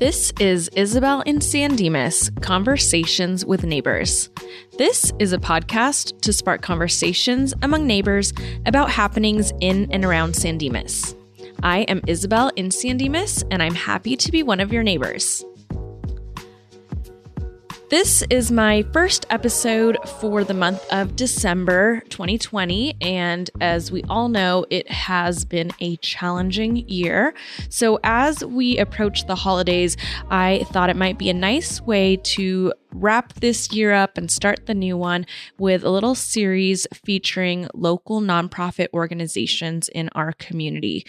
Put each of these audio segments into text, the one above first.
This is Isabel in San Dimas Conversations with Neighbors. This is a podcast to spark conversations among neighbors about happenings in and around San Dimas. I am Isabel in San Dimas, and I'm happy to be one of your neighbors. This is my first episode for the month of December 2020. And as we all know, it has been a challenging year. So, as we approach the holidays, I thought it might be a nice way to wrap this year up and start the new one with a little series featuring local nonprofit organizations in our community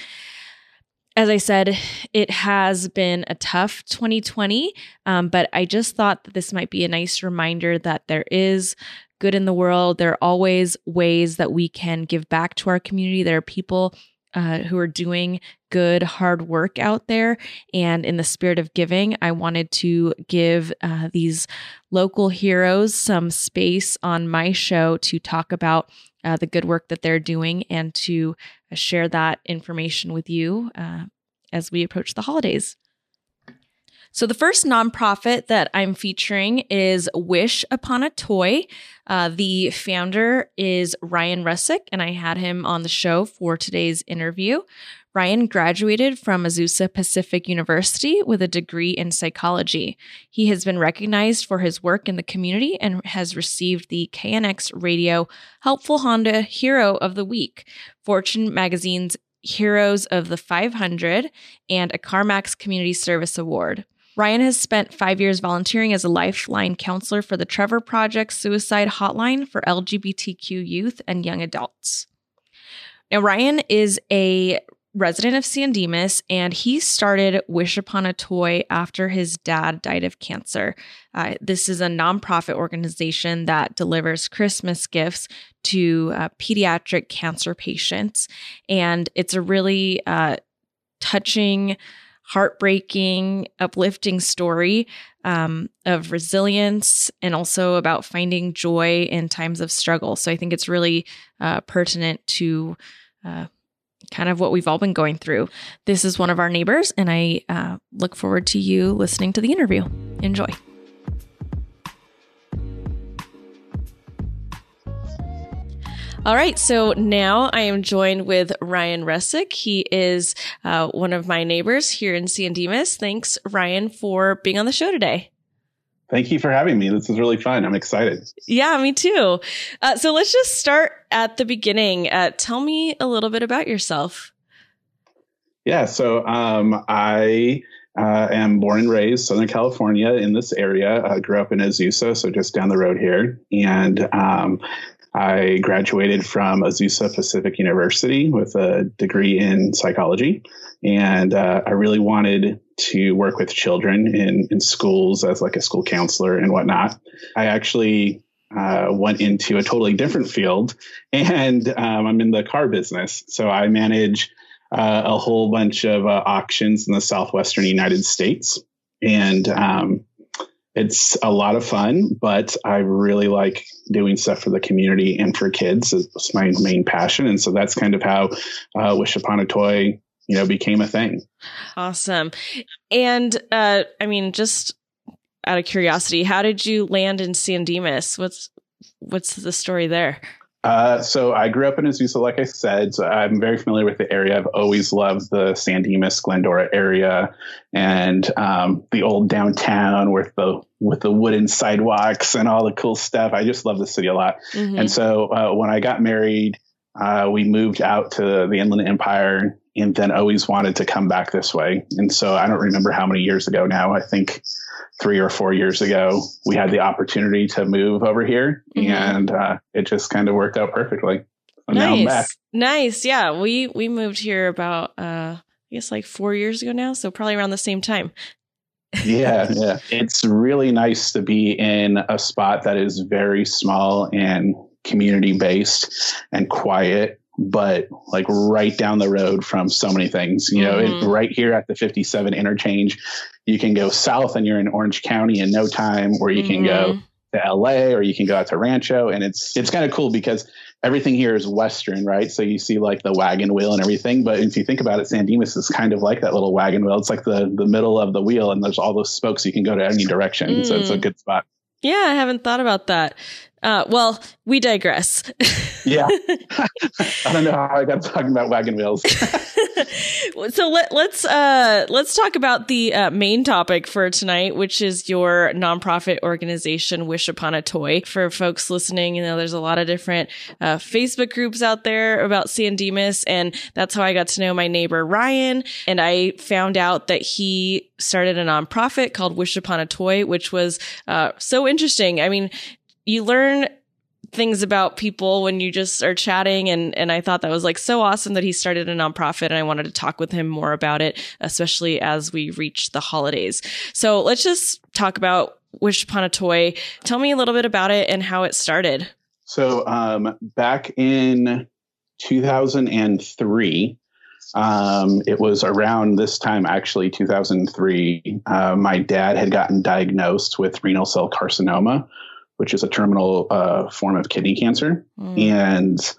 as I said, it has been a tough 2020, um, but I just thought that this might be a nice reminder that there is good in the world. There are always ways that we can give back to our community. There are people uh, who are doing good, hard work out there. And in the spirit of giving, I wanted to give uh, these local heroes some space on my show to talk about uh, the good work that they're doing and to share that information with you uh, as we approach the holidays. So, the first nonprofit that I'm featuring is Wish Upon a Toy. Uh, the founder is Ryan Russick, and I had him on the show for today's interview. Ryan graduated from Azusa Pacific University with a degree in psychology. He has been recognized for his work in the community and has received the KNX Radio Helpful Honda Hero of the Week, Fortune Magazine's Heroes of the 500, and a CarMax Community Service Award. Ryan has spent five years volunteering as a lifeline counselor for the Trevor Project Suicide Hotline for LGBTQ youth and young adults. Now, Ryan is a resident of San Dimas, and he started Wish Upon a Toy after his dad died of cancer. Uh, this is a nonprofit organization that delivers Christmas gifts to uh, pediatric cancer patients, and it's a really uh, touching, heartbreaking, uplifting story um, of resilience and also about finding joy in times of struggle. So I think it's really uh, pertinent to uh, kind of what we've all been going through. This is one of our neighbors, and I uh, look forward to you listening to the interview. Enjoy. All right, so now I am joined with Ryan Resick. He is uh, one of my neighbors here in San Dimas. Thanks, Ryan, for being on the show today. Thank you for having me. This is really fun. I'm excited. Yeah, me too. Uh, so let's just start at the beginning. Uh, tell me a little bit about yourself. Yeah, so um, I uh, am born and raised Southern California in this area. I grew up in Azusa, so just down the road here, and um, I graduated from Azusa Pacific University with a degree in psychology. And uh, I really wanted to work with children in, in schools as like a school counselor and whatnot. I actually uh, went into a totally different field and um, I'm in the car business. So I manage uh, a whole bunch of uh, auctions in the southwestern United States. And um, it's a lot of fun, but I really like doing stuff for the community and for kids. It's my main passion. And so that's kind of how uh, Wish Upon a Toy, you know, became a thing. Awesome. And uh, I mean, just out of curiosity, how did you land in San Dimas? What's what's the story there? Uh, so I grew up in Azusa, like I said. So I'm very familiar with the area. I've always loved the San Dimas, Glendora area, and um, the old downtown with the with the wooden sidewalks and all the cool stuff. I just love the city a lot. Mm-hmm. And so uh, when I got married, uh, we moved out to the Inland Empire, and then always wanted to come back this way. And so I don't remember how many years ago now. I think three or four years ago, we had the opportunity to move over here, mm-hmm. and uh, it just kind of worked out perfectly. So nice, nice. Yeah, we we moved here about uh, I guess like four years ago now, so probably around the same time. yeah, yeah. It's really nice to be in a spot that is very small and community based and quiet but like right down the road from so many things. You know, mm-hmm. it, right here at the 57 interchange, you can go south and you're in Orange County in no time, or you mm-hmm. can go mm-hmm. to LA or you can go out to Rancho and it's it's kind of cool because everything here is western, right? So you see like the wagon wheel and everything, but if you think about it, San Dimas is kind of like that little wagon wheel. It's like the the middle of the wheel and there's all those spokes you can go to any direction. Mm. So it's a mm. good spot. Yeah, I haven't thought about that. Uh, well, we digress. yeah. I don't know how I got talking about wagon wheels. so let, let's uh, let's talk about the uh, main topic for tonight, which is your nonprofit organization, Wish Upon a Toy. For folks listening, you know, there's a lot of different uh, Facebook groups out there about San Dimas, and that's how I got to know my neighbor Ryan. And I found out that he started a nonprofit called Wish Upon a Toy, which was uh, so interesting. I mean, you learn things about people when you just are chatting and and I thought that was like so awesome that he started a nonprofit and I wanted to talk with him more about it especially as we reach the holidays. So let's just talk about Wish Upon a Toy. Tell me a little bit about it and how it started. So um, back in 2003 um, it was around this time, actually, 2003. Uh, my dad had gotten diagnosed with renal cell carcinoma, which is a terminal uh, form of kidney cancer. Mm. And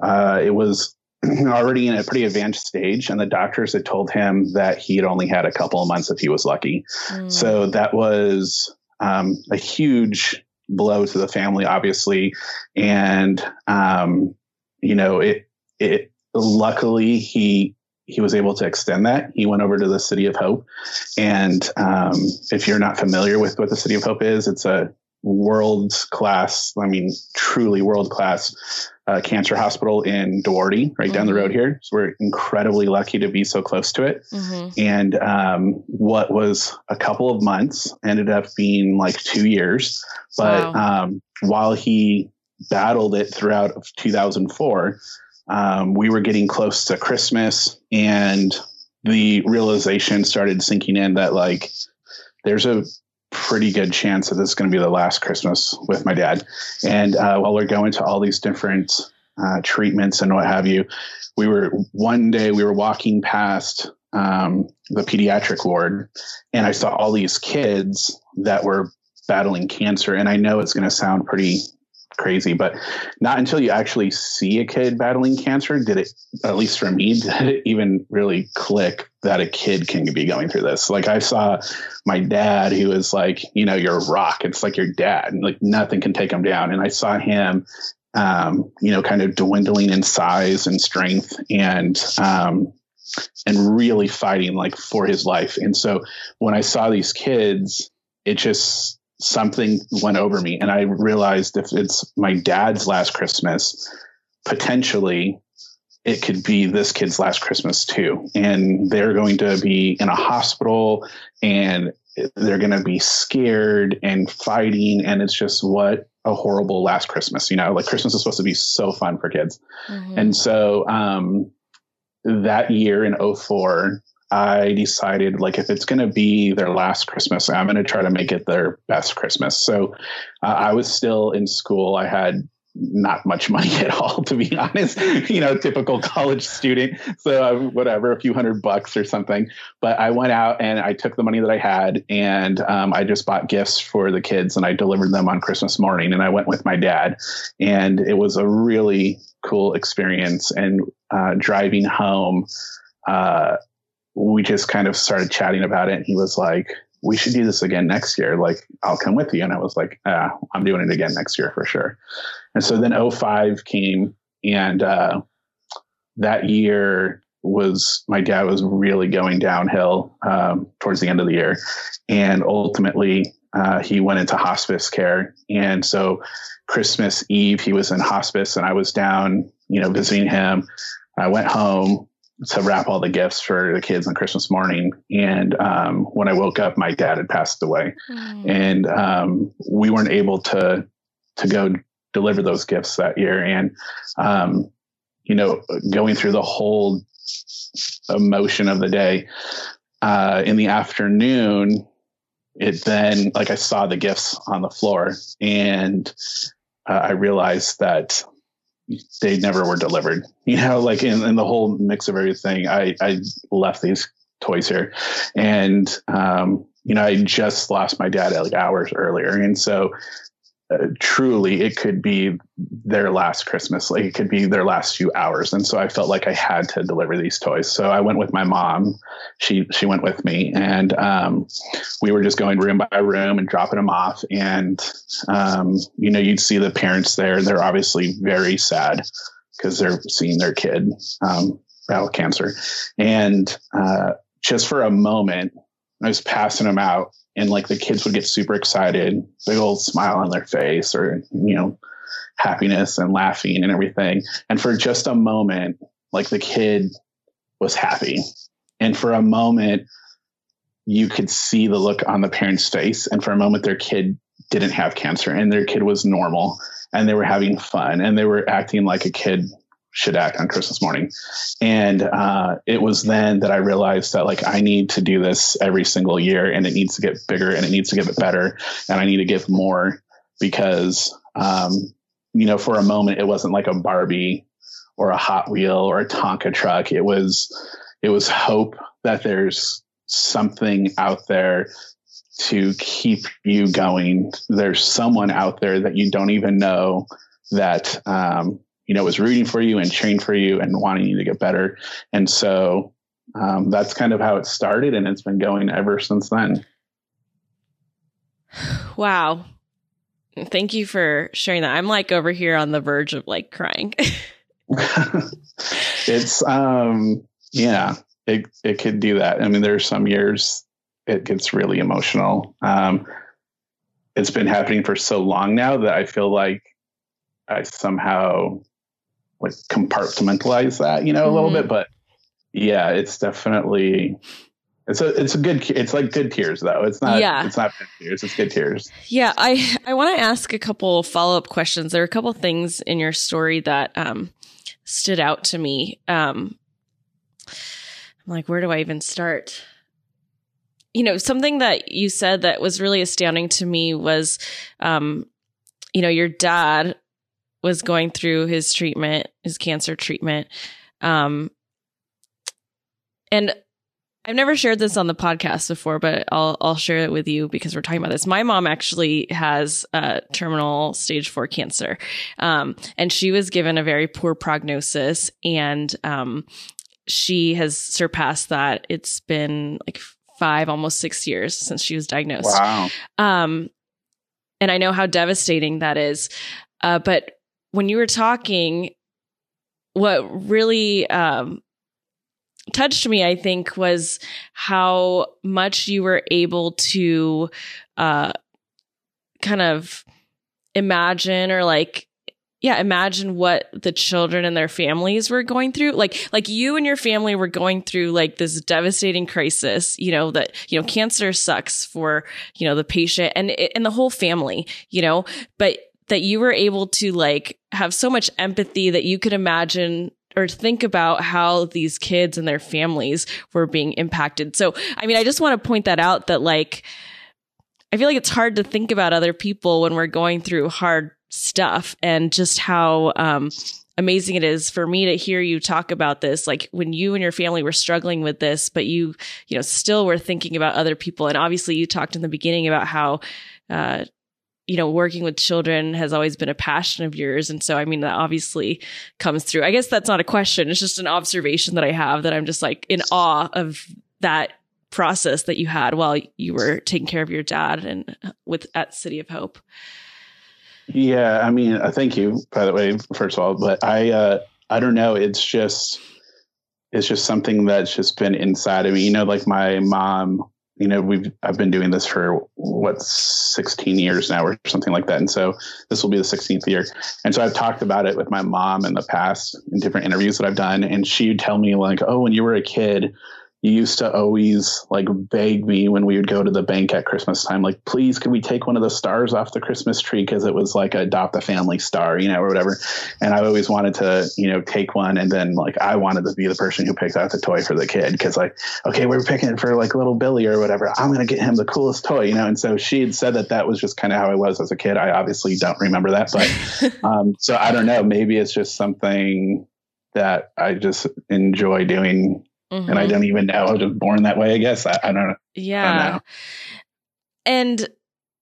uh, it was already in a pretty advanced stage, and the doctors had told him that he had only had a couple of months if he was lucky. Mm. So that was um, a huge blow to the family, obviously. And, um, you know, it, it, luckily he he was able to extend that. He went over to the City of Hope, and um, if you're not familiar with what the City of Hope is, it's a world class, I mean, truly world class uh, cancer hospital in Duarte, right mm-hmm. down the road mm-hmm. here. So we're incredibly lucky to be so close to it. Mm-hmm. And um, what was a couple of months ended up being like two years. But wow. um, while he battled it throughout 2004, um, we were getting close to Christmas and the realization started sinking in that like there's a pretty good chance that this is going to be the last Christmas with my dad. And uh, while we're going to all these different uh, treatments and what have you, we were one day we were walking past um, the pediatric ward, and I saw all these kids that were battling cancer. And I know it's going to sound pretty crazy, but not until you actually see a kid battling cancer did it, at least for me, did it even really click that a kid can be going through this. Like I saw my dad, who was like, you know, you're a rock. It's like your dad, And like nothing can take him down. And I saw him, um, you know, kind of dwindling in size and strength and, um, and really fighting like for his life. And so when I saw these kids, it just something went over me and I realized if it's my dad's last Christmas, potentially it could be this kid's last Christmas too. And they're going to be in a hospital and they're going to be scared and fighting. And it's just what a horrible last Christmas, you know, like Christmas is supposed to be so fun for kids. Mm-hmm. And so, um, that year in 04, I decided like if it's going to be their last Christmas, I'm going to try to make it their best Christmas. So uh, I was still in school. I had not much money at all, to be honest. You know, typical college student. So uh, whatever, a few hundred bucks or something. But I went out and I took the money that I had and um, I just bought gifts for the kids and I delivered them on Christmas morning. And I went with my dad, and it was a really cool experience. And uh, driving home. Uh, we just kind of started chatting about it. And he was like, we should do this again next year. Like, I'll come with you. And I was like, ah, I'm doing it again next year for sure. And so then 05 came and, uh, that year was my dad was really going downhill, um, towards the end of the year. And ultimately, uh, he went into hospice care. And so Christmas Eve, he was in hospice and I was down, you know, visiting him. I went home to wrap all the gifts for the kids on Christmas morning. And um, when I woke up, my dad had passed away, mm. and um, we weren't able to to go deliver those gifts that year. And um, you know, going through the whole emotion of the day uh, in the afternoon, it then like I saw the gifts on the floor, and uh, I realized that they never were delivered. You know, like in, in the whole mix of everything, I, I left these toys here. And, um, you know, I just lost my dad like hours earlier. And so uh, truly it could be their last Christmas. Like it could be their last few hours. And so I felt like I had to deliver these toys. So I went with my mom. She she went with me, and um, we were just going room by room and dropping them off. And um, you know, you'd see the parents there. They're obviously very sad because they're seeing their kid um, battle cancer. And uh, just for a moment, I was passing them out and like the kids would get super excited, big old smile on their face or, you know, happiness and laughing and everything. And for just a moment, like the kid was happy. And for a moment, you could see the look on the parent's face. And for a moment, their kid didn't have cancer and their kid was normal and they were having fun and they were acting like a kid should act on Christmas morning. And uh, it was then that I realized that like I need to do this every single year and it needs to get bigger and it needs to get better and I need to give more because, um, you know, for a moment it wasn't like a Barbie or a Hot Wheel or a Tonka truck. It was, it was hope that there's something out there to keep you going. There's someone out there that you don't even know that um, you know, was rooting for you and cheering for you and wanting you to get better. And so um, that's kind of how it started, and it's been going ever since then. Wow. Thank you for sharing that. I'm like over here on the verge of like crying. it's um yeah, it it could do that. I mean, there's some years it gets really emotional. Um it's been happening for so long now that I feel like I somehow like compartmentalize that, you know, a little bit. Mm-hmm. But yeah, it's definitely it's a it's a good it's like good tears though. It's not yeah. it's not tears, it's good tears. Yeah, I I want to ask a couple follow-up questions. There are a couple things in your story that um stood out to me. Um I'm like, where do I even start? You know, something that you said that was really astounding to me was um you know, your dad was going through his treatment, his cancer treatment. Um, and I've never shared this on the podcast before, but I'll I'll share it with you because we're talking about this. My mom actually has uh, terminal stage four cancer, um, and she was given a very poor prognosis, and um, she has surpassed that. It's been like five, almost six years since she was diagnosed. Wow. Um, and I know how devastating that is. Uh, but when you were talking, what really um, touched me, I think, was how much you were able to uh, kind of imagine or like yeah imagine what the children and their families were going through. Like like you and your family were going through like this devastating crisis you know that you know cancer sucks for you know the patient and and the whole family you know? But that you were able to like have so much empathy that you could imagine or think about how these kids and their families were being impacted. So, I mean, I just want to point that out that like, I feel like it's hard to think about other people when we're going through hard stuff and just how, um, amazing it is for me to hear you talk about this like when you and your family were struggling with this but you you know still were thinking about other people and obviously you talked in the beginning about how uh, you know, working with children has always been a passion of yours. And so, I mean, that obviously comes through. I guess that's not a question. It's just an observation that I have that I'm just like in awe of that process that you had while you were taking care of your dad and uh, with at City of Hope. Yeah. I mean, uh, thank you, by the way, first of all, but I, uh, I don't know. It's just, it's just something that's just been inside of me. You know, like my mom you know we've i've been doing this for what 16 years now or something like that. And so this will be the 16th year. And so i've talked about it with my mom in the past in different interviews that i've done. And she'd tell me like oh when you were a kid used to always like beg me when we would go to the bank at Christmas time, like, please, could we take one of the stars off the Christmas tree? Cause it was like adopt a family star, you know, or whatever. And I always wanted to, you know, take one. And then like, I wanted to be the person who picked out the toy for the kid. Cause like, okay, we're picking it for like little Billy or whatever. I'm going to get him the coolest toy, you know? And so she had said that that was just kind of how I was as a kid. I obviously don't remember that, but, um, so I don't know, maybe it's just something that I just enjoy doing Mm-hmm. And I mm-hmm. don't even know. I was born that way, I guess. I, I don't know. Yeah. I don't know. And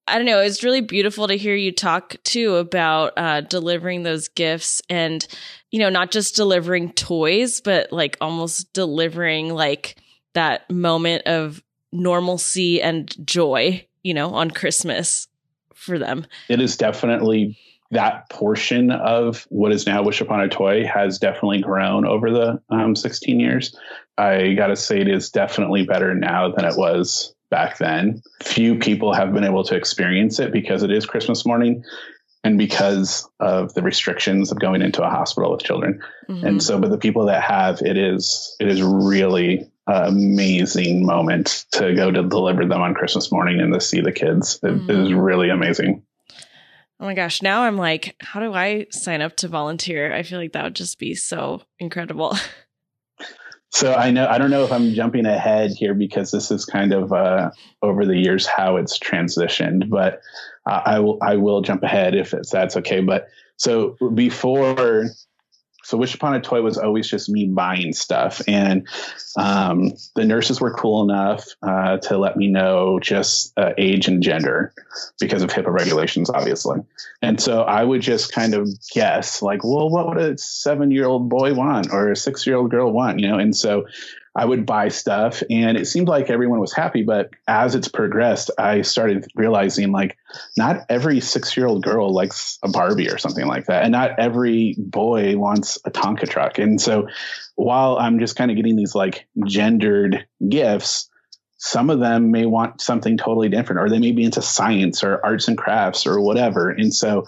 I don't know. It's really beautiful to hear you talk too about uh, delivering those gifts and, you know, not just delivering toys, but like almost delivering like that moment of normalcy and joy, you know, on Christmas for them. It is definitely that portion of what is now Wish Upon a Toy has definitely grown over the um, 16 years. I got to say, it is definitely better now than it was back then. Few people have been able to experience it because it is Christmas morning and because of the restrictions of going into a hospital with children. Mm-hmm. And so, but the people that have, it is, it is really amazing moment to go to deliver them on Christmas morning and to see the kids. It, mm-hmm. it is really amazing. Oh my gosh, now I'm like, how do I sign up to volunteer? I feel like that would just be so incredible. So I know I don't know if I'm jumping ahead here because this is kind of uh, over the years how it's transitioned, but uh, I will I will jump ahead if that's okay. But so before so Wish Upon a Toy was always just me buying stuff, and um, the nurses were cool enough uh, to let me know just uh, age and gender because of HIPAA regulations, obviously. And so I would just kind of guess, like, well, what would a seven-year-old boy want or a six-year-old girl want, you know? And so I would buy stuff and it seemed like everyone was happy. But as it's progressed, I started realizing like not every six year old girl likes a Barbie or something like that. And not every boy wants a Tonka truck. And so while I'm just kind of getting these like gendered gifts, some of them may want something totally different or they may be into science or arts and crafts or whatever. And so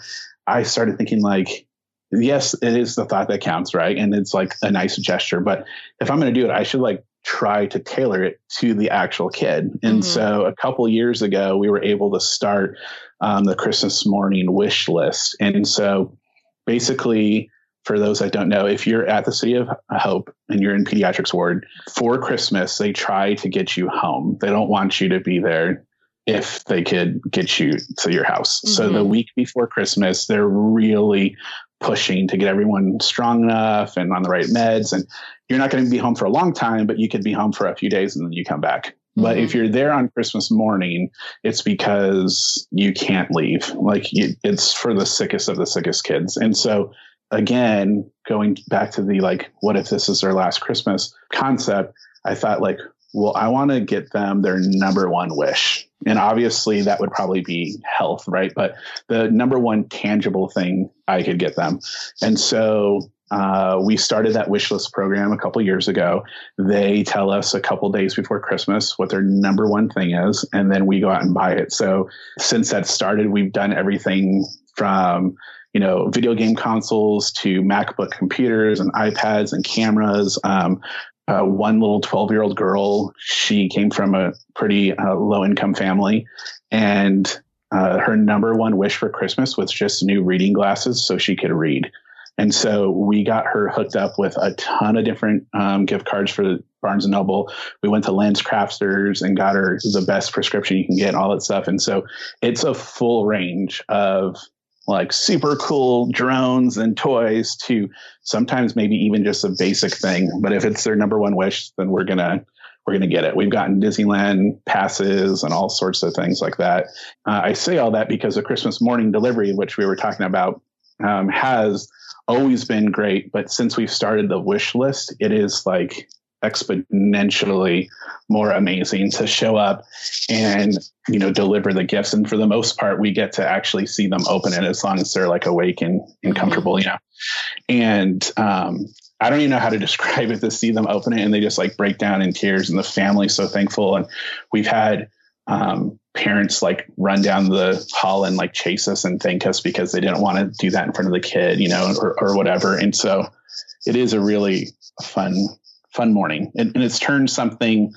I started thinking like, yes, it is the thought that counts, right? And it's like a nice gesture. But if I'm going to do it, I should like try to tailor it to the actual kid. And mm-hmm. so a couple years ago, we were able to start um, the Christmas morning wish list. And so basically, for those that don't know, if you're at the City of Hope and you're in pediatrics ward for Christmas, they try to get you home. They don't want you to be there if they could get you to your house. Mm-hmm. So the mm-hmm. week before Christmas, they're really pushing to get everyone strong enough and on the right meds. And you're not going to be home for a long time, but you could be home for a few days and then you come back. Mm-hmm. But if mm-hmm. you're there on Christmas morning, it's because you can't leave. Like it's for the sickest of the sickest kids. And so again, going back to the like, what if this is their last Christmas concept? I thought like, well, I want to get them their number one wish. And obviously that would probably be health, right? But the number one tangible thing I could get them. And so uh, we started that wish list program a couple years ago. They tell us a couple days before Christmas what their number one thing is, and then we go out and buy it. So since that started, we've done everything from you know video game consoles to MacBook computers and iPads and cameras. Um, uh, one little 12 year old girl. She came from a pretty uh, low income family, and uh, her number one wish for Christmas was just new reading glasses so she could read. And so we got her hooked up with a ton of different um, gift cards for Barnes and Noble. We went to LensCrafters and got her the best prescription you can get, all that stuff. And so it's a full range of like super cool drones and toys to sometimes maybe even just a basic thing. But if it's their number one wish, then we're gonna we're gonna get it. We've gotten Disneyland passes and all sorts of things like that. Uh, I say all that because the Christmas morning delivery, which we were talking about, um, has always been great. But since we've started the wish list, it is like exponentially more amazing to show up and you know deliver the gifts. And for the most part we get to actually see them open it as long as they're like awake and, and comfortable you know. And um, i don't even know how to describe it to see them open it and they just like break down in tears and the family's so thankful. And we've had um, parents like run down the hall and like chase us and thank us because they didn't want to do that in front of the kid you know or, or whatever. And so it is a really fun fun morning. And, and it's turned something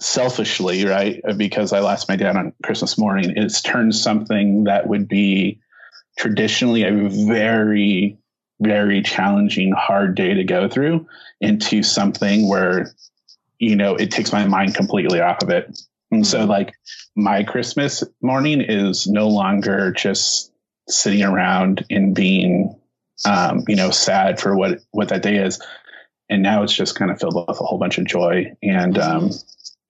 selfishly, right? Because I lost my dad on Christmas morning. It's turned something that would be traditionally a very, very challenging, hard day to go through into something where, you know, it takes my mind completely off of it. And so, mm-hmm. like, my Christmas morning is no longer just sitting around and being, um, you know, sad for what what that day is and now it's just kind of filled with a whole bunch of joy and um,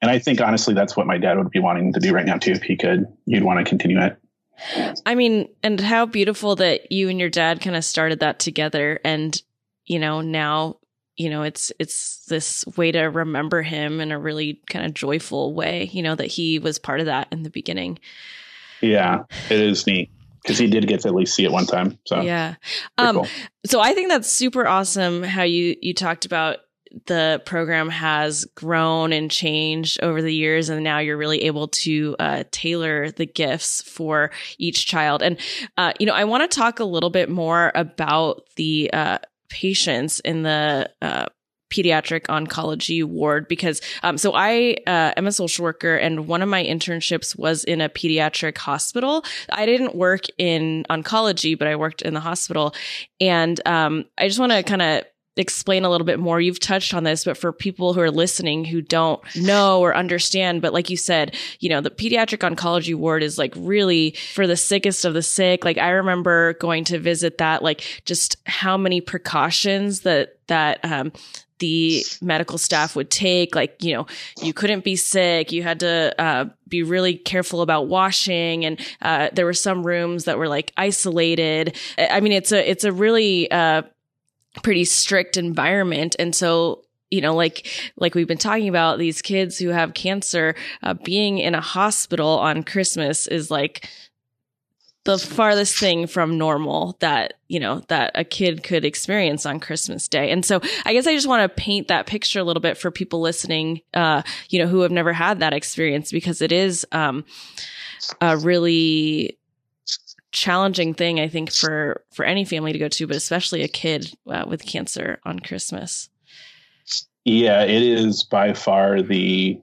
and I think honestly, that's what my dad would be wanting to do right now too. If he could, you'd want to continue it. I mean, and how beautiful that you and your dad kind of started that together. And, you know, now, you know, it's, it's this way to remember him in a really kind of joyful way, you know, that he was part of that in the beginning. Yeah, it is neat because he did get to at least see it one time. So yeah. Um, cool. so I think that's super awesome how you, you talked about the program has grown and changed over the years and now you're really able to uh, tailor the gifts for each child and uh, you know i want to talk a little bit more about the uh, patients in the uh, pediatric oncology ward because um, so i uh, am a social worker and one of my internships was in a pediatric hospital i didn't work in oncology but i worked in the hospital and um, i just want to kind of explain a little bit more. You've touched on this, but for people who are listening who don't know or understand, but like you said, you know, the pediatric oncology ward is like really for the sickest of the sick. Like I remember going to visit that, like just how many precautions that, that, um, the medical staff would take like you know you couldn't be sick. You had to uh, be really careful about washing. And uh, there were some rooms that were like isolated. I mean it's a it's a really uh, pretty strict environment. And so, you know, like, like we've been talking about these kids who have cancer, uh, being in a hospital on Christmas is like, the farthest thing from normal that you know that a kid could experience on christmas day and so i guess i just want to paint that picture a little bit for people listening uh you know who have never had that experience because it is um a really challenging thing I think for for any family to go to, but especially a kid uh, with cancer on Christmas. Yeah, it is by far the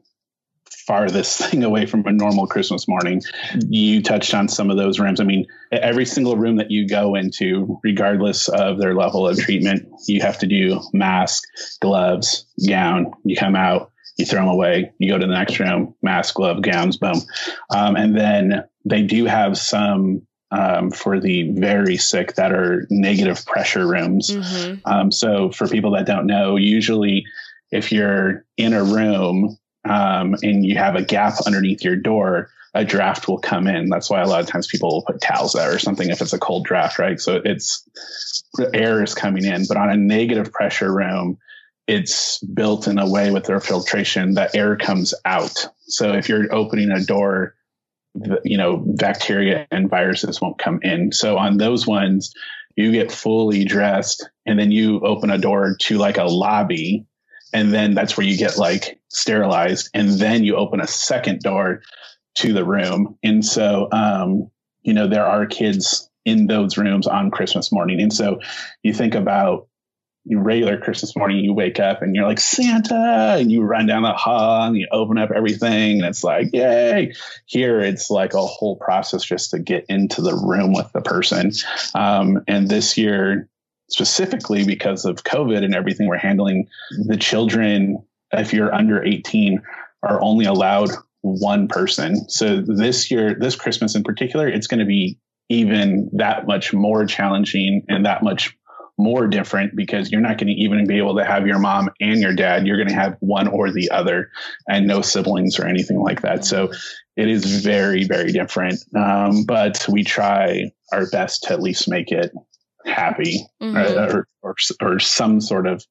farthest thing away from a normal Christmas morning. You touched on some of those rooms. I mean, every single room that you go into, regardless of their level of treatment, you have to do mask, gloves, gown. You come out, you throw them away, you go to the next room, mask, glove, gowns, boom. Um, and then they do have some um, for the very sick that are negative pressure rooms. Mm-hmm. Um, so, for people that don't know, usually if you're in a room um, and you have a gap underneath your door, a draft will come in. That's why a lot of times people will put towels there or something if it's a cold draft, right? So it's the air is coming in, but on a negative pressure room, it's built in a way with their filtration that air comes out. So if you're opening a door you know, bacteria and viruses won't come in. So on those ones, you get fully dressed and then you open a door to like a lobby and then that's where you get like sterilized and then you open a second door to the room. And so, um, you know, there are kids in those rooms on Christmas morning. And so you think about regular Christmas morning, you wake up and you're like Santa, and you run down the hall and you open up everything, and it's like yay. Here, it's like a whole process just to get into the room with the person. Um, and this year, specifically because of COVID and everything we're handling, the children, if you're under 18, are only allowed one person. So this year, this Christmas in particular, it's going to be even that much more challenging and that much more different because you're not going to even be able to have your mom and your dad. You're going to have one or the other and no siblings or anything like that. So it is very, very different. Um, but we try our best to at least make it happy mm-hmm. or, or, or, some sort of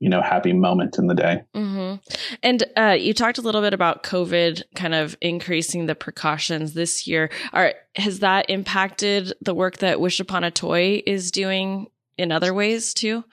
you know happy moment in the day mm-hmm. and uh, you talked a little bit about covid kind of increasing the precautions this year are has that impacted the work that wish upon a toy is doing in other ways too?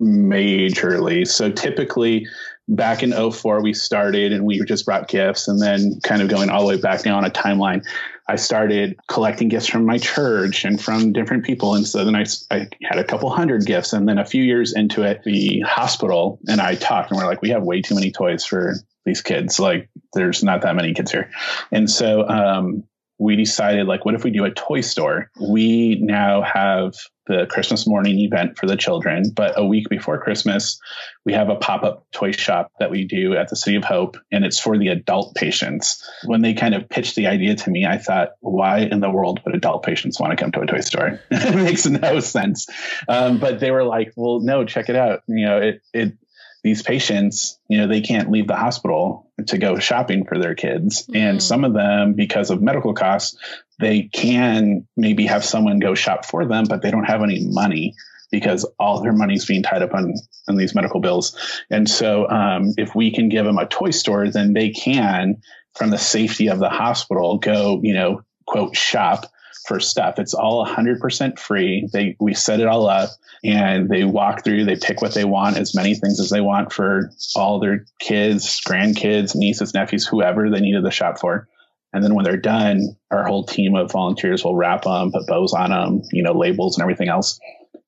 Majorly. So typically back in 04 we started and we just brought gifts and then kind of going all the way back now on a timeline i started collecting gifts from my church and from different people. And so then I, I had a couple hundred gifts. And then a few years into it the hospital and i talked and we're like we have way too many toys for these kids. Like there's not that many kids here. And so um, we decided like what if we do a toy store? We now have the christmas morning event for the children but a week before christmas we have a pop-up toy shop that we do at the city of hope and it's for the adult patients. When they kind of pitched the idea to me i thought why in the world would adult patients want to come to a toy store? It makes no sense. Um, but they were like well no check it out. You know it it these patients, you know, they can't leave the hospital to go shopping for their kids. Mm. And some of them, because of medical costs, they can maybe have someone go shop for them, but they don't have any money because all their money is being tied up on, on these medical bills. And so um, if we can give them a toy store, then they can, from the safety of the hospital, go, you know, quote, shop for stuff. It's all 100% free. They we set it all up and they walk through, they pick what they want, as many things as they want for all their kids, grandkids, nieces, nephews, whoever they needed the shop for. And then when they're done, our whole team of volunteers will wrap them, put bows on them, you know, labels and everything else.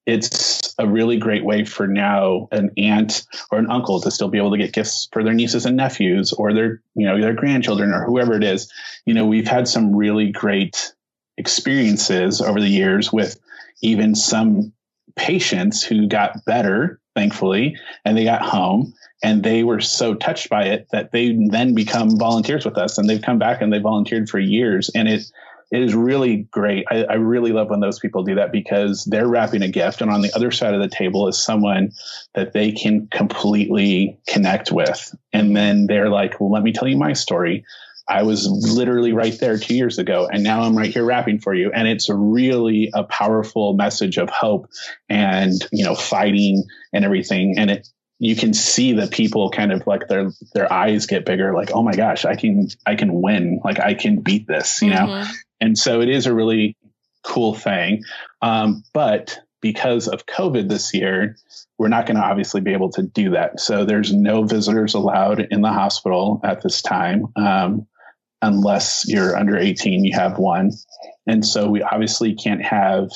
It's a really great way for now an aunt or an uncle to still be able to get gifts for their nieces and nephews or their, you know, their grandchildren or whoever it is. You know, we've had some really great experiences over the years with even some patients who got better, thankfully, and they got home and they were so touched by it that they then become volunteers with us and they've come back and they volunteered for years. And it, it is really great. I, I, really love when those people do that because they're wrapping a gift, and on the other side of the table is someone that they can completely connect with. And then they're like, "Well, let me tell you my story. I was literally right there two years ago, and now I'm right here wrapping for you. And it's really a powerful message of hope and you know fighting and everything. And it you can see the people kind of like their their eyes get bigger, like oh my gosh, I can I can win, like I can beat this, you mm-hmm. know. And so it is a really cool thing. Um, but because of COVID this year, we're not going to obviously be able to do that. So there's no visitors allowed in the hospital at this time. Um, unless you're under 18, you have one. And so we obviously can't have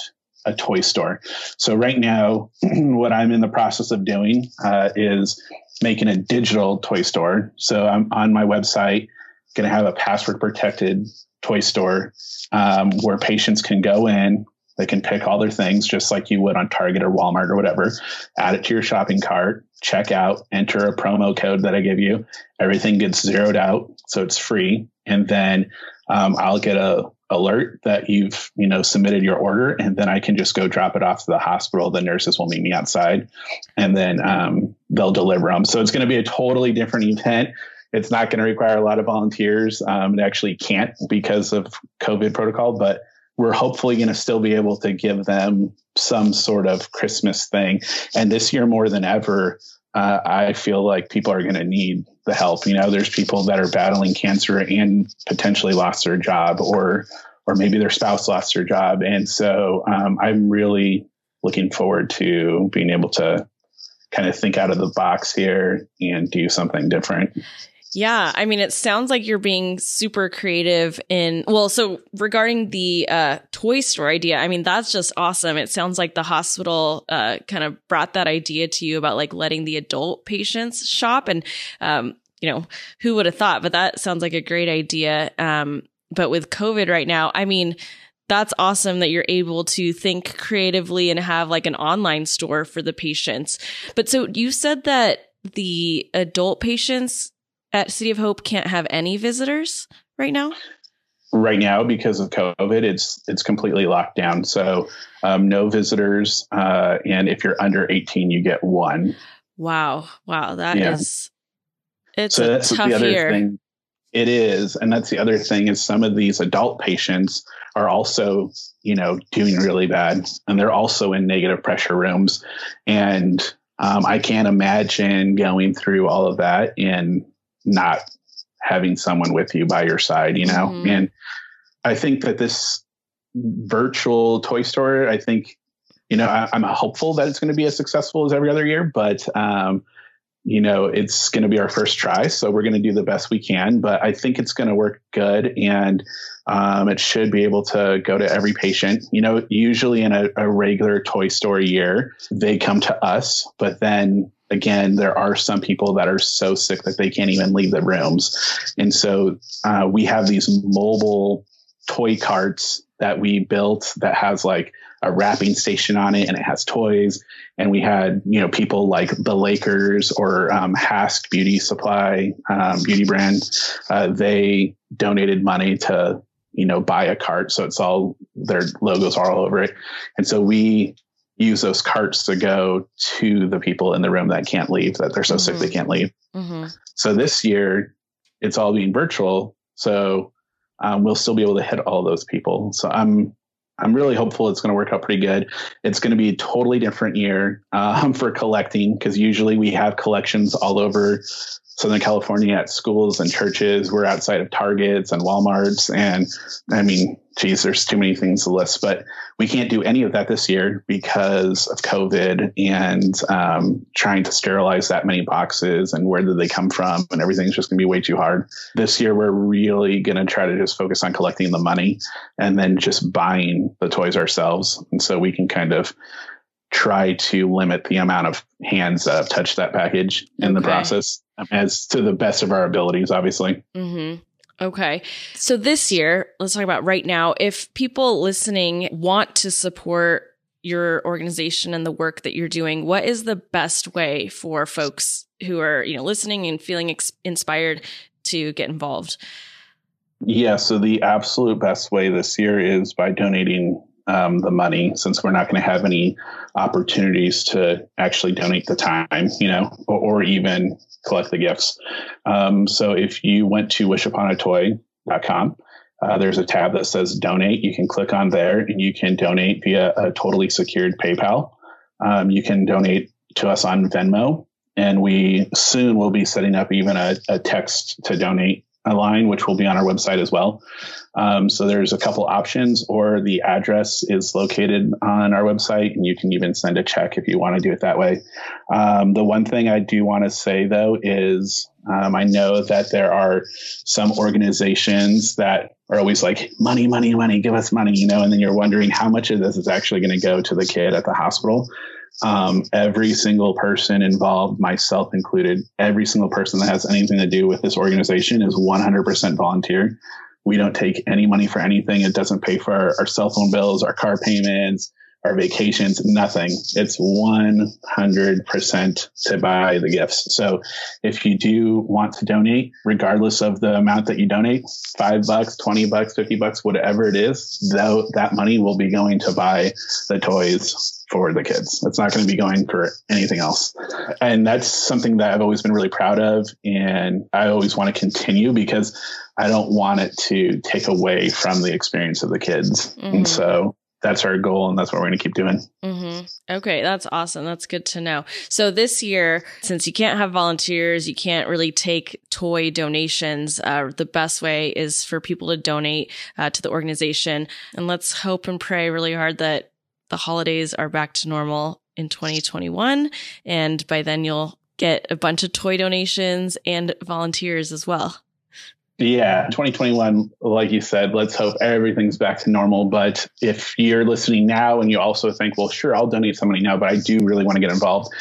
a toy store. So right now, what I'm in the process of doing uh, is making a digital toy store. So I'm on my website, going to have a password protected toy store um, where patients can go in. They can pick all their things just like you would on Target or Walmart or whatever, add it to your shopping cart, check out, enter a promo code that I give you. Everything gets zeroed out, so it's free. And then um, I'll get a alert that you've you know submitted your order, and then I can just go drop it off to the hospital. The nurses will meet me outside, and then um, they'll deliver them. So it's going to be a totally different event. It's not going to require a lot of volunteers. Um, it actually can't because of COVID protocol, but we're hopefully going to still be able to give them some sort of Christmas thing. And this year, more than ever, uh, I feel like people are going to need the help. You know, there's people that are battling cancer and potentially lost their job, or or maybe their spouse lost their job, and so um, I'm really looking forward to being able to kind of think out of the box here and do something different. Yeah, I mean, it sounds like you're being super creative in. Well, so regarding the uh, toy store idea, I mean, that's just awesome. It sounds like the hospital uh, kind of brought that idea to you about like letting the adult patients shop, and um, you know, who would have thought? But that sounds like a great idea. Um, but with COVID right now, I mean, that's awesome that you're able to think creatively and have like an online store for the patients. But so you said that the adult patients at City of Hope can't have any visitors right now? Right now, because of COVID, it's it's completely locked down. So um, no visitors, uh, and if you're under 18, you get one. Wow, wow, that yeah. is it's so that's the other year. thing. It is, and that's the other thing is some of these adult patients are also, you know, doing really bad, and they're also in negative pressure rooms, and um, I can't imagine going through all of that and not having someone with you by your side, you know? Mm-hmm. And I think that this virtual toy store, I think, you know, I, am hopeful that it's going to be as successful as every other year, but, um, you know, it's going to be our first try. So we're going to do the best we can, but I think it's going to work good. And um, it should be able to go to every patient. You know, usually in a, a regular toy store year, they come to us, but then again, there are some people that are so sick that they can't even leave the rooms. And so uh, we have these mobile toy carts that we built that has like a wrapping station on it and it has toys. And we had, you know, people like the Lakers or um, Hask Beauty Supply, um, beauty brand. Uh, they donated money to, you know, buy a cart. So it's all their logos are all over it. And so we use those carts to go to the people in the room that can't leave, that they're so mm-hmm. sick they mm-hmm. can't leave. Mm-hmm. So this year, it's all being virtual. So um, we'll still be able to hit all those people. So I'm I'm really hopeful it's going to work out pretty good. It's going to be a totally different year um, for collecting because usually we have collections all over Southern California at schools and churches. We're outside of Targets and Walmarts. And I mean, geez, there's too many things to list, but we can't do any of that this year because of COVID and um, trying to sterilize that many boxes and where did they come from and everything's just going to be way too hard. This year, we're really going to try to just focus on collecting the money and then just buying the toys ourselves. And so we can kind of try to limit the amount of hands that have touched that package in okay. the process as to the best of our abilities, obviously. Mm-hmm. Okay. So this year, let's talk about right now. If people listening want to support your organization and the work that you're doing, what is the best way for folks who are, you know, listening and feeling ex- inspired to get involved? Yeah, so the absolute best way this year is by donating um, the money since we're not going to have any opportunities to actually donate the time, you know, or, or even collect the gifts. Um, so if you went to wishuponatoy.com, uh, there's a tab that says donate. You can click on there and you can donate via a totally secured PayPal. Um, you can donate to us on Venmo. And we soon will be setting up even a, a text to donate line, which will be on our website as well. Um, so there's a couple options, or the address is located on our website, and you can even send a check if you want to do it that way. Um, the one thing I do want to say though is um, I know that there are some organizations that are always like money, money, money, give us money, you know, and then you're wondering how much of this is actually going to go to the kid at the hospital um, every single person involved, myself included, every single person that has anything to do with this organization is 100% volunteer. We don't take any money for anything. It doesn't pay for our, our cell phone bills, our car payments, our vacations, nothing. It's 100% to buy the gifts. So if you do want to donate, regardless of the amount that you donate, five bucks, 20 bucks, 50 bucks, whatever it is, though that money will be going to buy the toys for the kids. It's not going to be going for anything else. And that's something that I've always been really proud of. And I always want to continue because I don't want it to take away from the experience of the kids. Mm-hmm. And so that's our goal and that's what we're going to keep doing. Mm-hmm. Okay, that's awesome. That's good to know. So this year, since you can't have volunteers, you can't really take toy donations. Uh, the best way is for people to donate uh, to the organization. And let's hope and pray really hard that the holidays are back to normal in 2021. And by then you'll get a bunch of toy donations and volunteers as well. Yeah, 2021, like you said, let's hope everything's back to normal. But if you're listening now and you also think, well, sure, I'll donate some money now, but I do really want to get involved.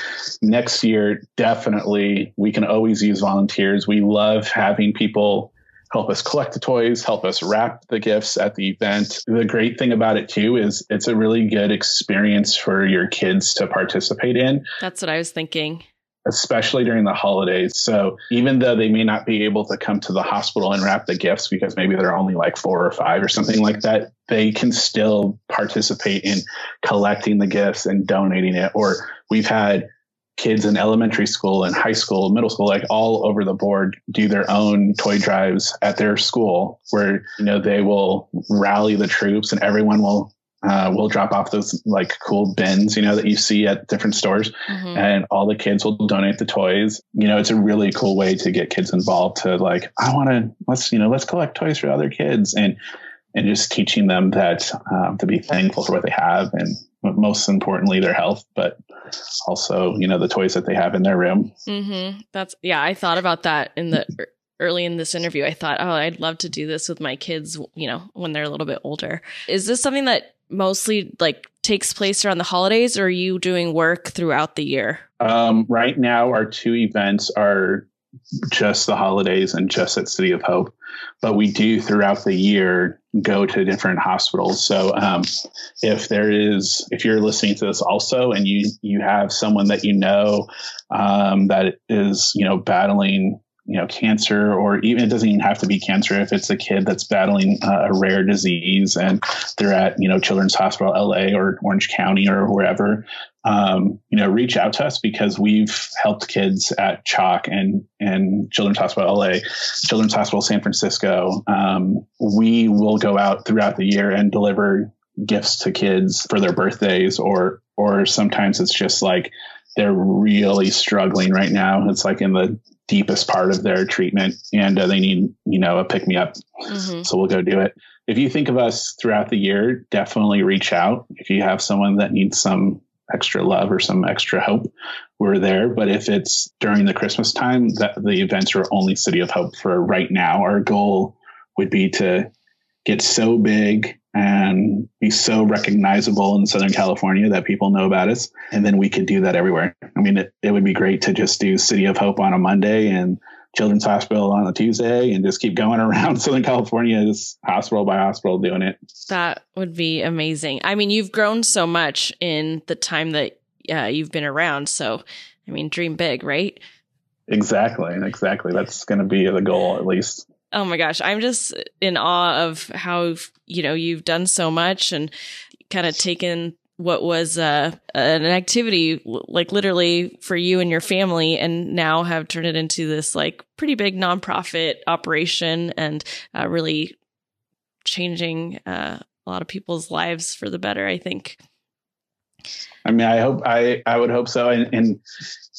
Next year, definitely, we can always use volunteers. We love having people help us collect the toys, help us wrap the gifts at the event. The great thing about it too is it's a really good experience for your kids to participate in. That's what I was thinking. Especially during the holidays. So even though they may not be able to come to the hospital and wrap the gifts because maybe they're only like four or five or something like that, they can still participate in collecting the gifts and donating it. Or we've had kids in elementary school and high school, middle school, like all over the board do their own toy drives at their school where, you know, they will rally the troops and everyone will uh, will drop off those like cool bins, you know, that you see at different stores, mm-hmm. and all the kids will donate the toys. You know, it's a really cool way to get kids involved. To like, I want to let's you know let's collect toys for other kids, and and just teaching them that um, to be thankful for what they have, and most importantly, their health, but also, you know, the toys that they have in their room. Mm-hmm. That's, yeah, I thought about that in the early in this interview. I thought, oh, I'd love to do this with my kids, you know, when they're a little bit older. Is this something that mostly like takes place around the holidays or are you doing work throughout the year? Um, right now, our two events are just the holidays and just at City of Hope. But we do throughout the year go to different hospitals. So um, if there is, if you're listening to this also, and you you have someone that you know um, that is you know battling you know cancer or even it doesn't even have to be cancer if it's a kid that's battling uh, a rare disease and they're at you know children's hospital la or orange county or wherever um, you know reach out to us because we've helped kids at CHOC and and children's hospital la children's hospital san francisco. Um, we will go out throughout the year and deliver gifts to kids for their birthdays or or sometimes it's just like they're really struggling right now. It's like in the deepest part of their treatment and uh, they need you know a pick me up mm-hmm. so we'll go do it. If you think of us throughout the year definitely reach out. If you have someone that needs some extra love or some extra hope we're there. But if it's during the christmas time that the events are only city of hope for right now. Our goal would be to get so big and be so recognizable in Southern California that people know about us. And then we could do that everywhere. I mean, it, it would be great to just do City of Hope on a Monday and Children's Hospital on a Tuesday and just keep going around Southern California, just hospital by hospital doing it. That would be amazing. I mean, you've grown so much in the time that uh, you've been around. So, I mean, dream big, right? Exactly. Exactly. That's going to be the goal, at least. Oh my gosh, I'm just in awe of how you know you've done so much and kind of taken what was uh, an activity like literally for you and your family and now have turned it into this like pretty big nonprofit operation and uh, really changing uh, a lot of people's lives for the better i think. I mean i hope i i would hope so and, and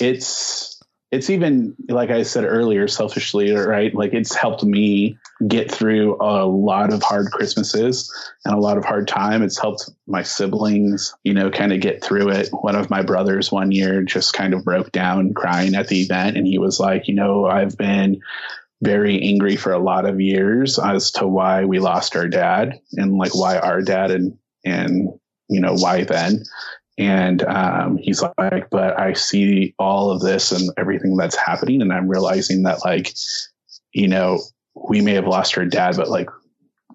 it's it's even like I said earlier, selfishly, right? Like it's helped me get through a lot of hard Christmases and a lot of hard time. It's helped my siblings, you know, kind of get through it. One of my brothers one year just kind of broke down crying at the event and he was like, you know, I've been very angry for a lot of years as to why we lost our dad and like why our dad and and you know why then and um, he's like, but I see all of this and everything that's happening. And I'm realizing that, like, you know, we may have lost our dad, but like,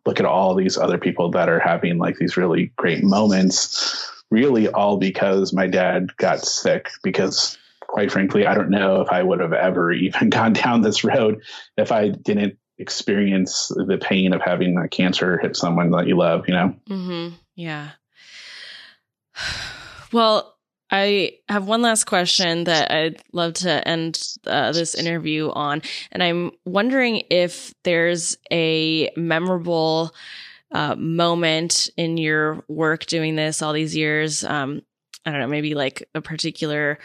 look at all these other people that are having like these really great moments, really all because my dad got sick. Because quite frankly, I don't know if I would have ever even gone down this road if I didn't experience the pain of having a cancer hit someone that you love, you know? Mm-hmm. Yeah. Well, I have one last question that I'd love to end uh, this interview on. And I'm wondering if there's a memorable uh, moment in your work doing this all these years. Um, I don't know, maybe like a particular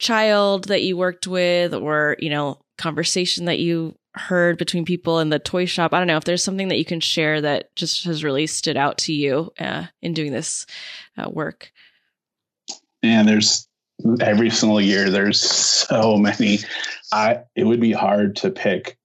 child that you worked with or, you know, conversation that you heard between people in the toy shop. I don't know if there's something that you can share that just has really stood out to you uh, in doing this uh, work and there's every single year there's so many. I it would be hard to pick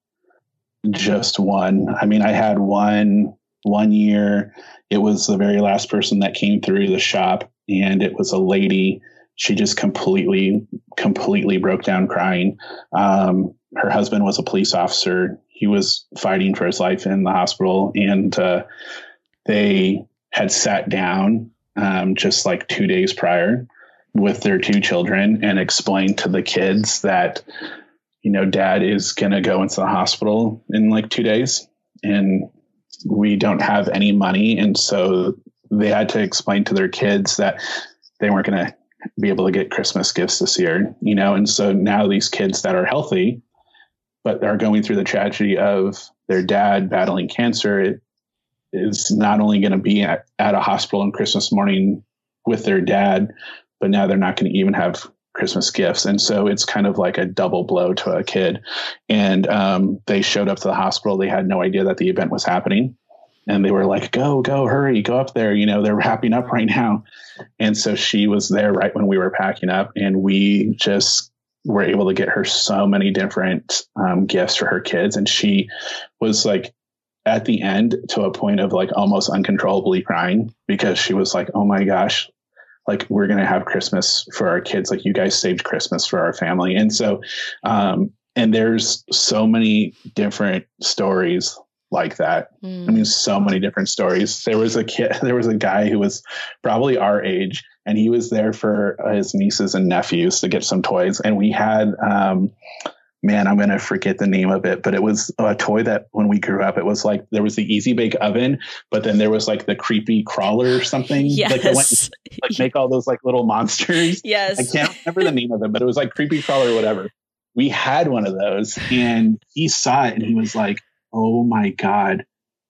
just one. I mean i had one one year it was the very last person that came through the shop and it was a lady. She just completely completely broke down crying. Um, her husband was a police officer. He was fighting for his life in the hospital and uh, they had sat down um, just like two days prior with their two children and explain to the kids that you know dad is going to go into the hospital in like 2 days and we don't have any money. And so they had to explain to their kids that they weren't going to be able to get christmas gifts this year you know? And so now these kids that are healthy but are going through the tragedy of their dad battling cancer is not only going to be at, at a hospital on christmas morning with their dad but now they're not going to even have Christmas gifts. And so it's kind of like a double blow to a kid. And um, they showed up to the hospital. They had no idea that the event was happening. And they were like, go, go, hurry, go up there. You know, they're wrapping up right now. And so she was there right when we were packing up. And we just were able to get her so many different um, gifts for her kids. And she was like, at the end to a point of like almost uncontrollably crying because she was like, oh my gosh, like we're going to have Christmas for our kids. Like you guys saved Christmas for our family. And so, um, and there's so many different stories like that. Mm. I mean, so many different stories. There was a kid, there was a guy who was probably our age, and he was there for his nieces and nephews to get some toys. And we had um, man, I'm going to forget the name of it, but it was a toy that when we grew up, it was like there was the easy bake oven, but then there was like the creepy crawler or something. Yes. Like, went, like make all those like little monsters. Yes. I can't remember the name of it, but it was like creepy crawler or whatever. We had one of those and he saw it and he was like, oh my God,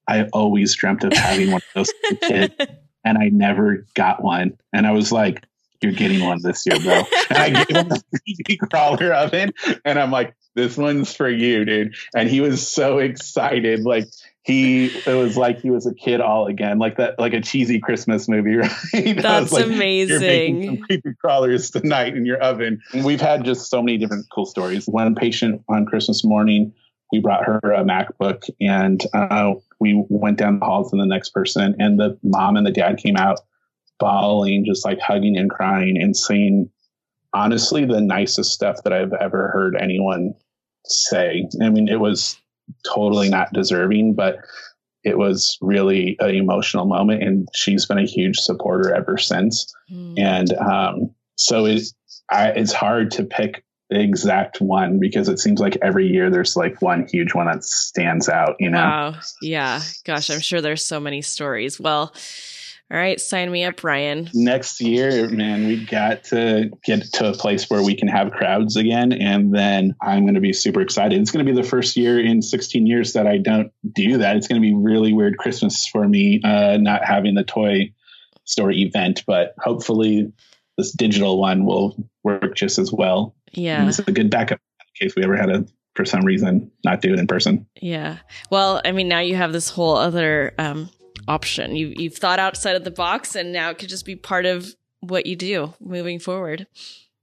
I always dreamt of having one of those as a kid and I never got one. And I was like, you're getting one this year, bro. And I gave him the creepy crawler oven, and I'm like, this one's for you, dude. And he was so excited. Like he, it was like he was a kid all again, like that, like a cheesy Christmas movie, right? That's like, amazing. You're making some creepy crawlers tonight in your oven. And we've had just so many different cool stories. One patient on Christmas morning, we brought her a MacBook, and uh, we went down the hall to the next person, and the mom and the dad came out bawling, just like hugging and crying and saying, honestly, the nicest stuff that I've ever heard anyone say. I mean, it was totally not deserving, but it was really an emotional moment. And she's been a huge supporter ever since. Mm. And um, so it, I, it's hard to pick the exact one because it seems like every year there's like one huge one that stands out, you know? Wow. Yeah. Gosh, I'm sure there's so many stories. Well, all right, sign me up, Ryan. Next year, man, we got to get to a place where we can have crowds again. And then I'm going to be super excited. It's going to be the first year in 16 years that I don't do that. It's going to be really weird Christmas for me, uh, not having the toy store event, but hopefully this digital one will work just as well. Yeah. it's a good backup in case we ever had a for some reason, not do it in person. Yeah. Well, I mean, now you have this whole other um, option. You you've thought outside of the box, and now it could just be part of what you do moving forward.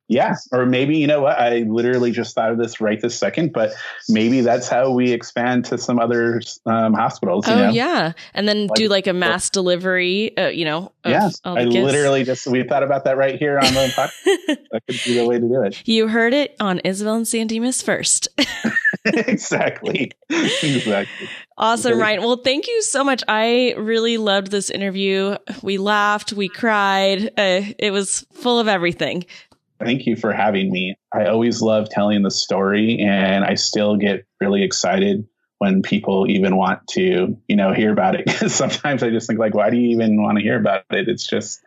Yeah, or maybe you know what? I literally just thought of this right this second, but maybe that's how we expand to some other um, hospitals. oh know? yeah, and then like, do like a mass delivery. Uh, you know, yeah. I kids. literally just we thought about that right here on the podcast. that could be the way to do it. You heard it on Isabel in San Dimas first. exactly. Exactly. Awesome, Ryan. Well, thank you so much. I really loved this interview. We laughed, we cried. Uh, it was full of everything. Thank you for having me. I always love telling the story, and I still get really excited when people even want to, you know, hear about it. Because sometimes I just think, like, why do you even want to hear about it? It's just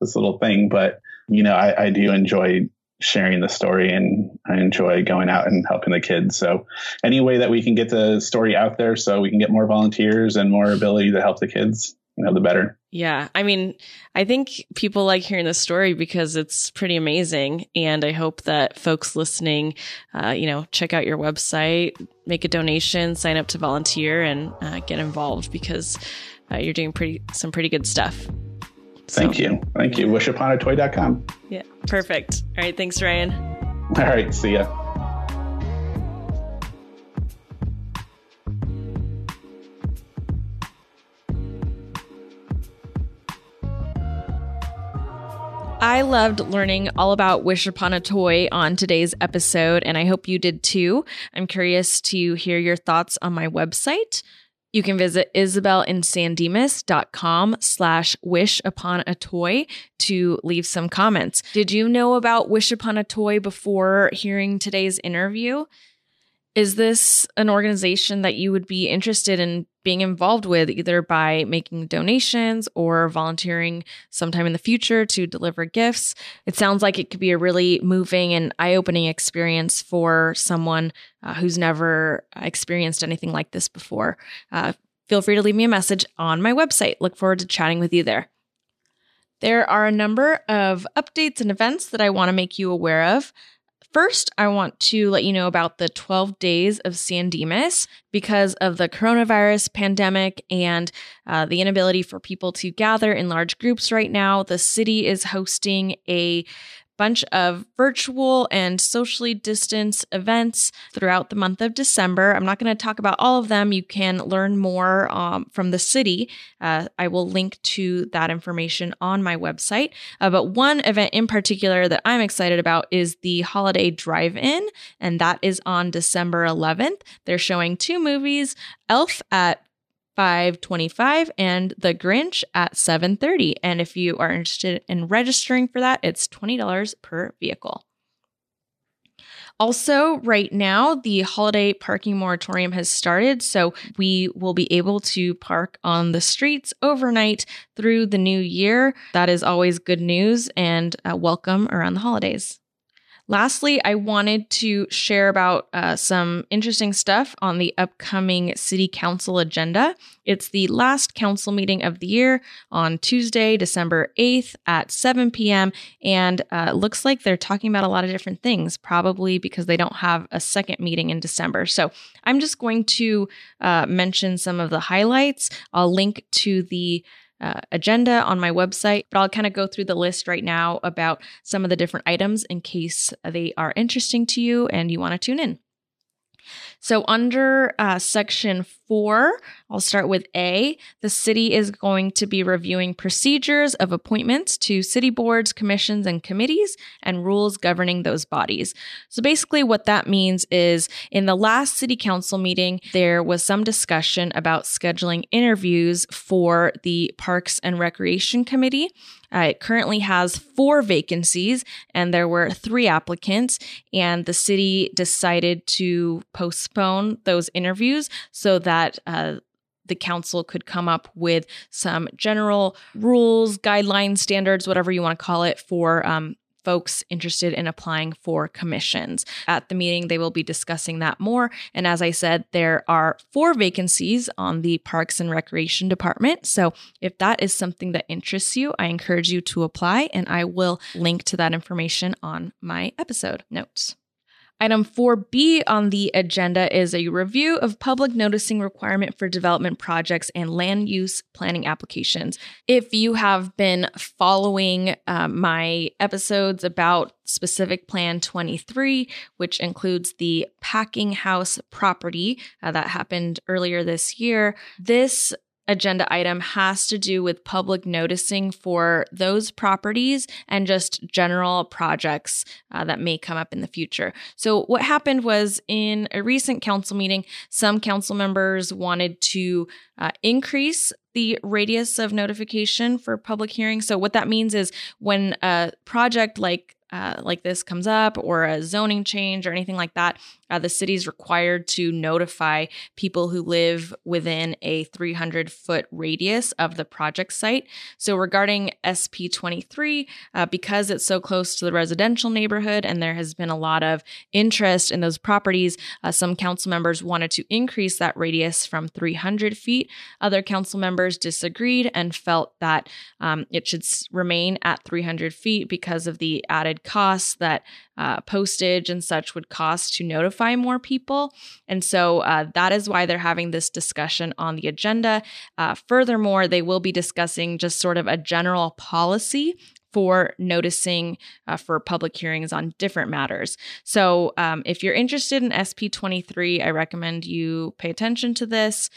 this little thing. But you know, I, I do enjoy sharing the story and I enjoy going out and helping the kids. So any way that we can get the story out there so we can get more volunteers and more ability to help the kids, you know, the better. Yeah. I mean, I think people like hearing the story because it's pretty amazing. And I hope that folks listening, uh, you know, check out your website, make a donation, sign up to volunteer and uh, get involved because uh, you're doing pretty, some pretty good stuff. Thank so, you. Thank you. Wishuponatoy.com. Yeah. Perfect. All right. Thanks, Ryan. All right. See ya. I loved learning all about Wish Upon a Toy on today's episode, and I hope you did too. I'm curious to hear your thoughts on my website, you can visit isabelinsandimas.com slash wish upon a toy to leave some comments. Did you know about Wish Upon a Toy before hearing today's interview? Is this an organization that you would be interested in being involved with, either by making donations or volunteering sometime in the future to deliver gifts? It sounds like it could be a really moving and eye opening experience for someone uh, who's never experienced anything like this before. Uh, feel free to leave me a message on my website. Look forward to chatting with you there. There are a number of updates and events that I want to make you aware of. First, I want to let you know about the 12 days of San Dimas because of the coronavirus pandemic and uh, the inability for people to gather in large groups right now. The city is hosting a bunch of virtual and socially distanced events throughout the month of December. I'm not going to talk about all of them. You can learn more um, from the city. Uh, I will link to that information on my website. Uh, but one event in particular that I'm excited about is the Holiday Drive In, and that is on December 11th. They're showing two movies Elf at 525 and The Grinch at 730. And if you are interested in registering for that, it's $20 per vehicle. Also, right now, the holiday parking moratorium has started, so we will be able to park on the streets overnight through the new year. That is always good news and uh, welcome around the holidays. Lastly, I wanted to share about uh, some interesting stuff on the upcoming City Council agenda. It's the last council meeting of the year on Tuesday, December 8th at 7 p.m. And uh, looks like they're talking about a lot of different things, probably because they don't have a second meeting in December. So I'm just going to uh, mention some of the highlights. I'll link to the uh, agenda on my website, but I'll kind of go through the list right now about some of the different items in case they are interesting to you and you want to tune in. So, under uh, section four, I'll start with A. The city is going to be reviewing procedures of appointments to city boards, commissions, and committees and rules governing those bodies. So, basically, what that means is in the last city council meeting, there was some discussion about scheduling interviews for the Parks and Recreation Committee. Uh, it currently has four vacancies, and there were three applicants, and the city decided to postpone those interviews so that uh, the council could come up with some general rules, guidelines, standards, whatever you want to call it, for um, folks interested in applying for commissions. At the meeting, they will be discussing that more. And as I said, there are four vacancies on the Parks and Recreation Department. So if that is something that interests you, I encourage you to apply, and I will link to that information on my episode notes. Item 4B on the agenda is a review of public noticing requirement for development projects and land use planning applications. If you have been following uh, my episodes about specific plan 23, which includes the packing house property uh, that happened earlier this year, this agenda item has to do with public noticing for those properties and just general projects uh, that may come up in the future. So, what happened was in a recent council meeting, some council members wanted to uh, increase the radius of notification for public hearings. So, what that means is when a project like uh, like this comes up or a zoning change or anything like that, uh, the city is required to notify people who live within a 300 foot radius of the project site. So, regarding SP 23, uh, because it's so close to the residential neighborhood and there has been a lot of interest in those properties, uh, some council members wanted to increase that radius from 300 feet. Other council members disagreed and felt that um, it should remain at 300 feet because of the added costs that uh, postage and such would cost to notify more people. And so uh, that is why they're having this discussion on the agenda. Uh, furthermore, they will be discussing just sort of a general policy for noticing uh, for public hearings on different matters. So, um, if you're interested in SP23, I recommend you pay attention to this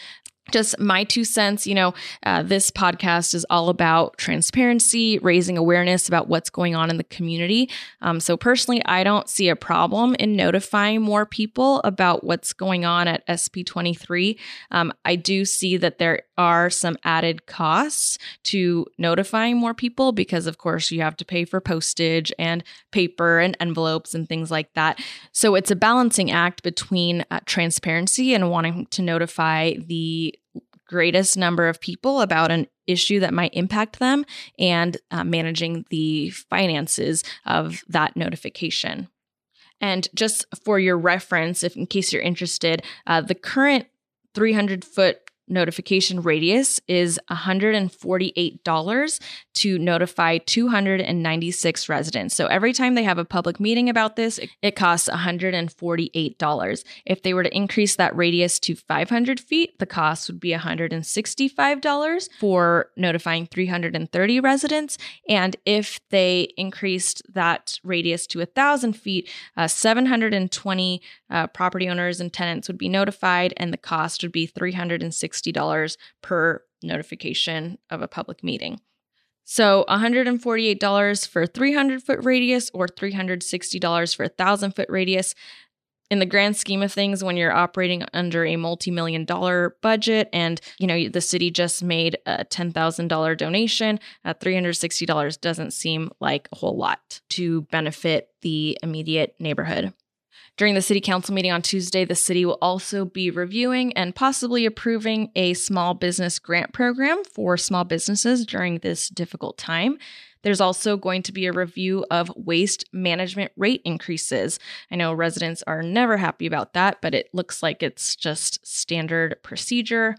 just my two cents. You know, uh, this podcast is all about transparency, raising awareness about what's going on in the community. Um, so, personally, I don't see a problem in notifying more people about what's going on at SP23. Um, I do see that there are some added costs to notifying more people because, of course, you have to pay for postage and paper and envelopes and things like that. So, it's a balancing act between uh, transparency and wanting to notify the greatest number of people about an issue that might impact them and uh, managing the finances of that notification. And just for your reference, if in case you're interested, uh, the current 300 foot notification radius is $148 to notify 296 residents. So every time they have a public meeting about this, it costs $148. If they were to increase that radius to 500 feet, the cost would be $165 for notifying 330 residents. And if they increased that radius to 1,000 feet, uh, 720 uh, property owners and tenants would be notified, and the cost would be 360 $60 per notification of a public meeting. So $148 for 300 foot radius or $360 for a 1,000 foot radius. In the grand scheme of things, when you're operating under a multi-million dollar budget and you know the city just made a $10,000 donation, uh, at $360 doesn't seem like a whole lot to benefit the immediate neighborhood. During the city council meeting on Tuesday, the city will also be reviewing and possibly approving a small business grant program for small businesses during this difficult time. There's also going to be a review of waste management rate increases. I know residents are never happy about that, but it looks like it's just standard procedure.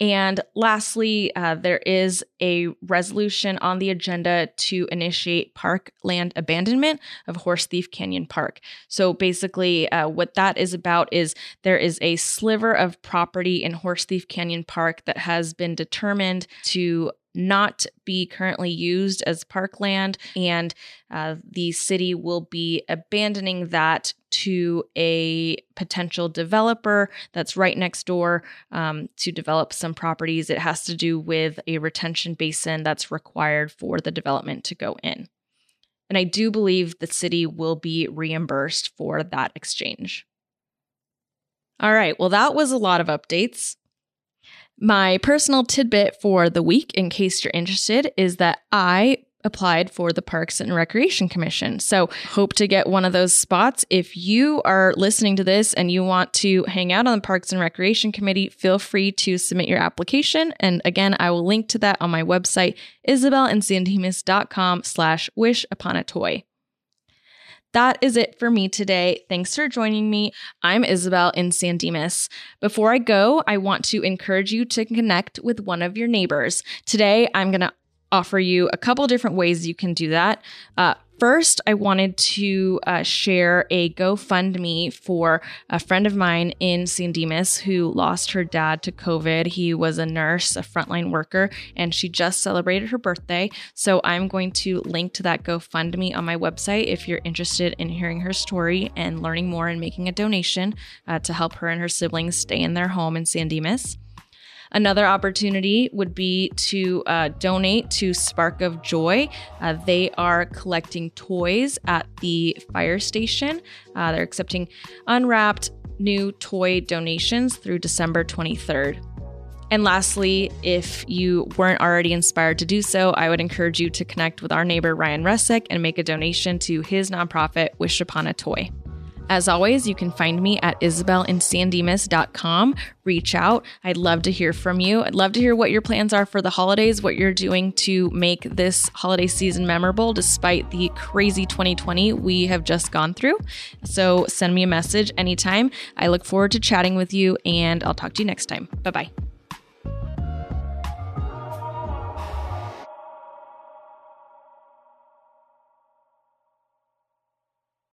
And lastly, uh, there is a resolution on the agenda to initiate park land abandonment of Horse Thief Canyon Park. So basically, uh, what that is about is there is a sliver of property in Horse Thief Canyon Park that has been determined to not be currently used as parkland, and uh, the city will be abandoning that to a potential developer that's right next door um, to develop some properties. It has to do with a retention basin that's required for the development to go in. And I do believe the city will be reimbursed for that exchange. All right, well, that was a lot of updates. My personal tidbit for the week, in case you're interested, is that I applied for the Parks and Recreation Commission. So, hope to get one of those spots. If you are listening to this and you want to hang out on the Parks and Recreation Committee, feel free to submit your application. And again, I will link to that on my website, isabelinsandimas.com slash wish upon a toy. That is it for me today. Thanks for joining me. I'm Isabel in San Dimas. Before I go, I want to encourage you to connect with one of your neighbors. Today, I'm going to offer you a couple different ways you can do that. Uh, First, I wanted to uh, share a GoFundMe for a friend of mine in San Dimas who lost her dad to COVID. He was a nurse, a frontline worker, and she just celebrated her birthday. So I'm going to link to that GoFundMe on my website if you're interested in hearing her story and learning more and making a donation uh, to help her and her siblings stay in their home in San Dimas. Another opportunity would be to uh, donate to Spark of Joy. Uh, they are collecting toys at the fire station. Uh, they're accepting unwrapped new toy donations through December 23rd. And lastly, if you weren't already inspired to do so, I would encourage you to connect with our neighbor Ryan Resick and make a donation to his nonprofit Wish Upon a Toy. As always, you can find me at isabelinsandimas.com. Reach out. I'd love to hear from you. I'd love to hear what your plans are for the holidays, what you're doing to make this holiday season memorable despite the crazy 2020 we have just gone through. So send me a message anytime. I look forward to chatting with you, and I'll talk to you next time. Bye bye.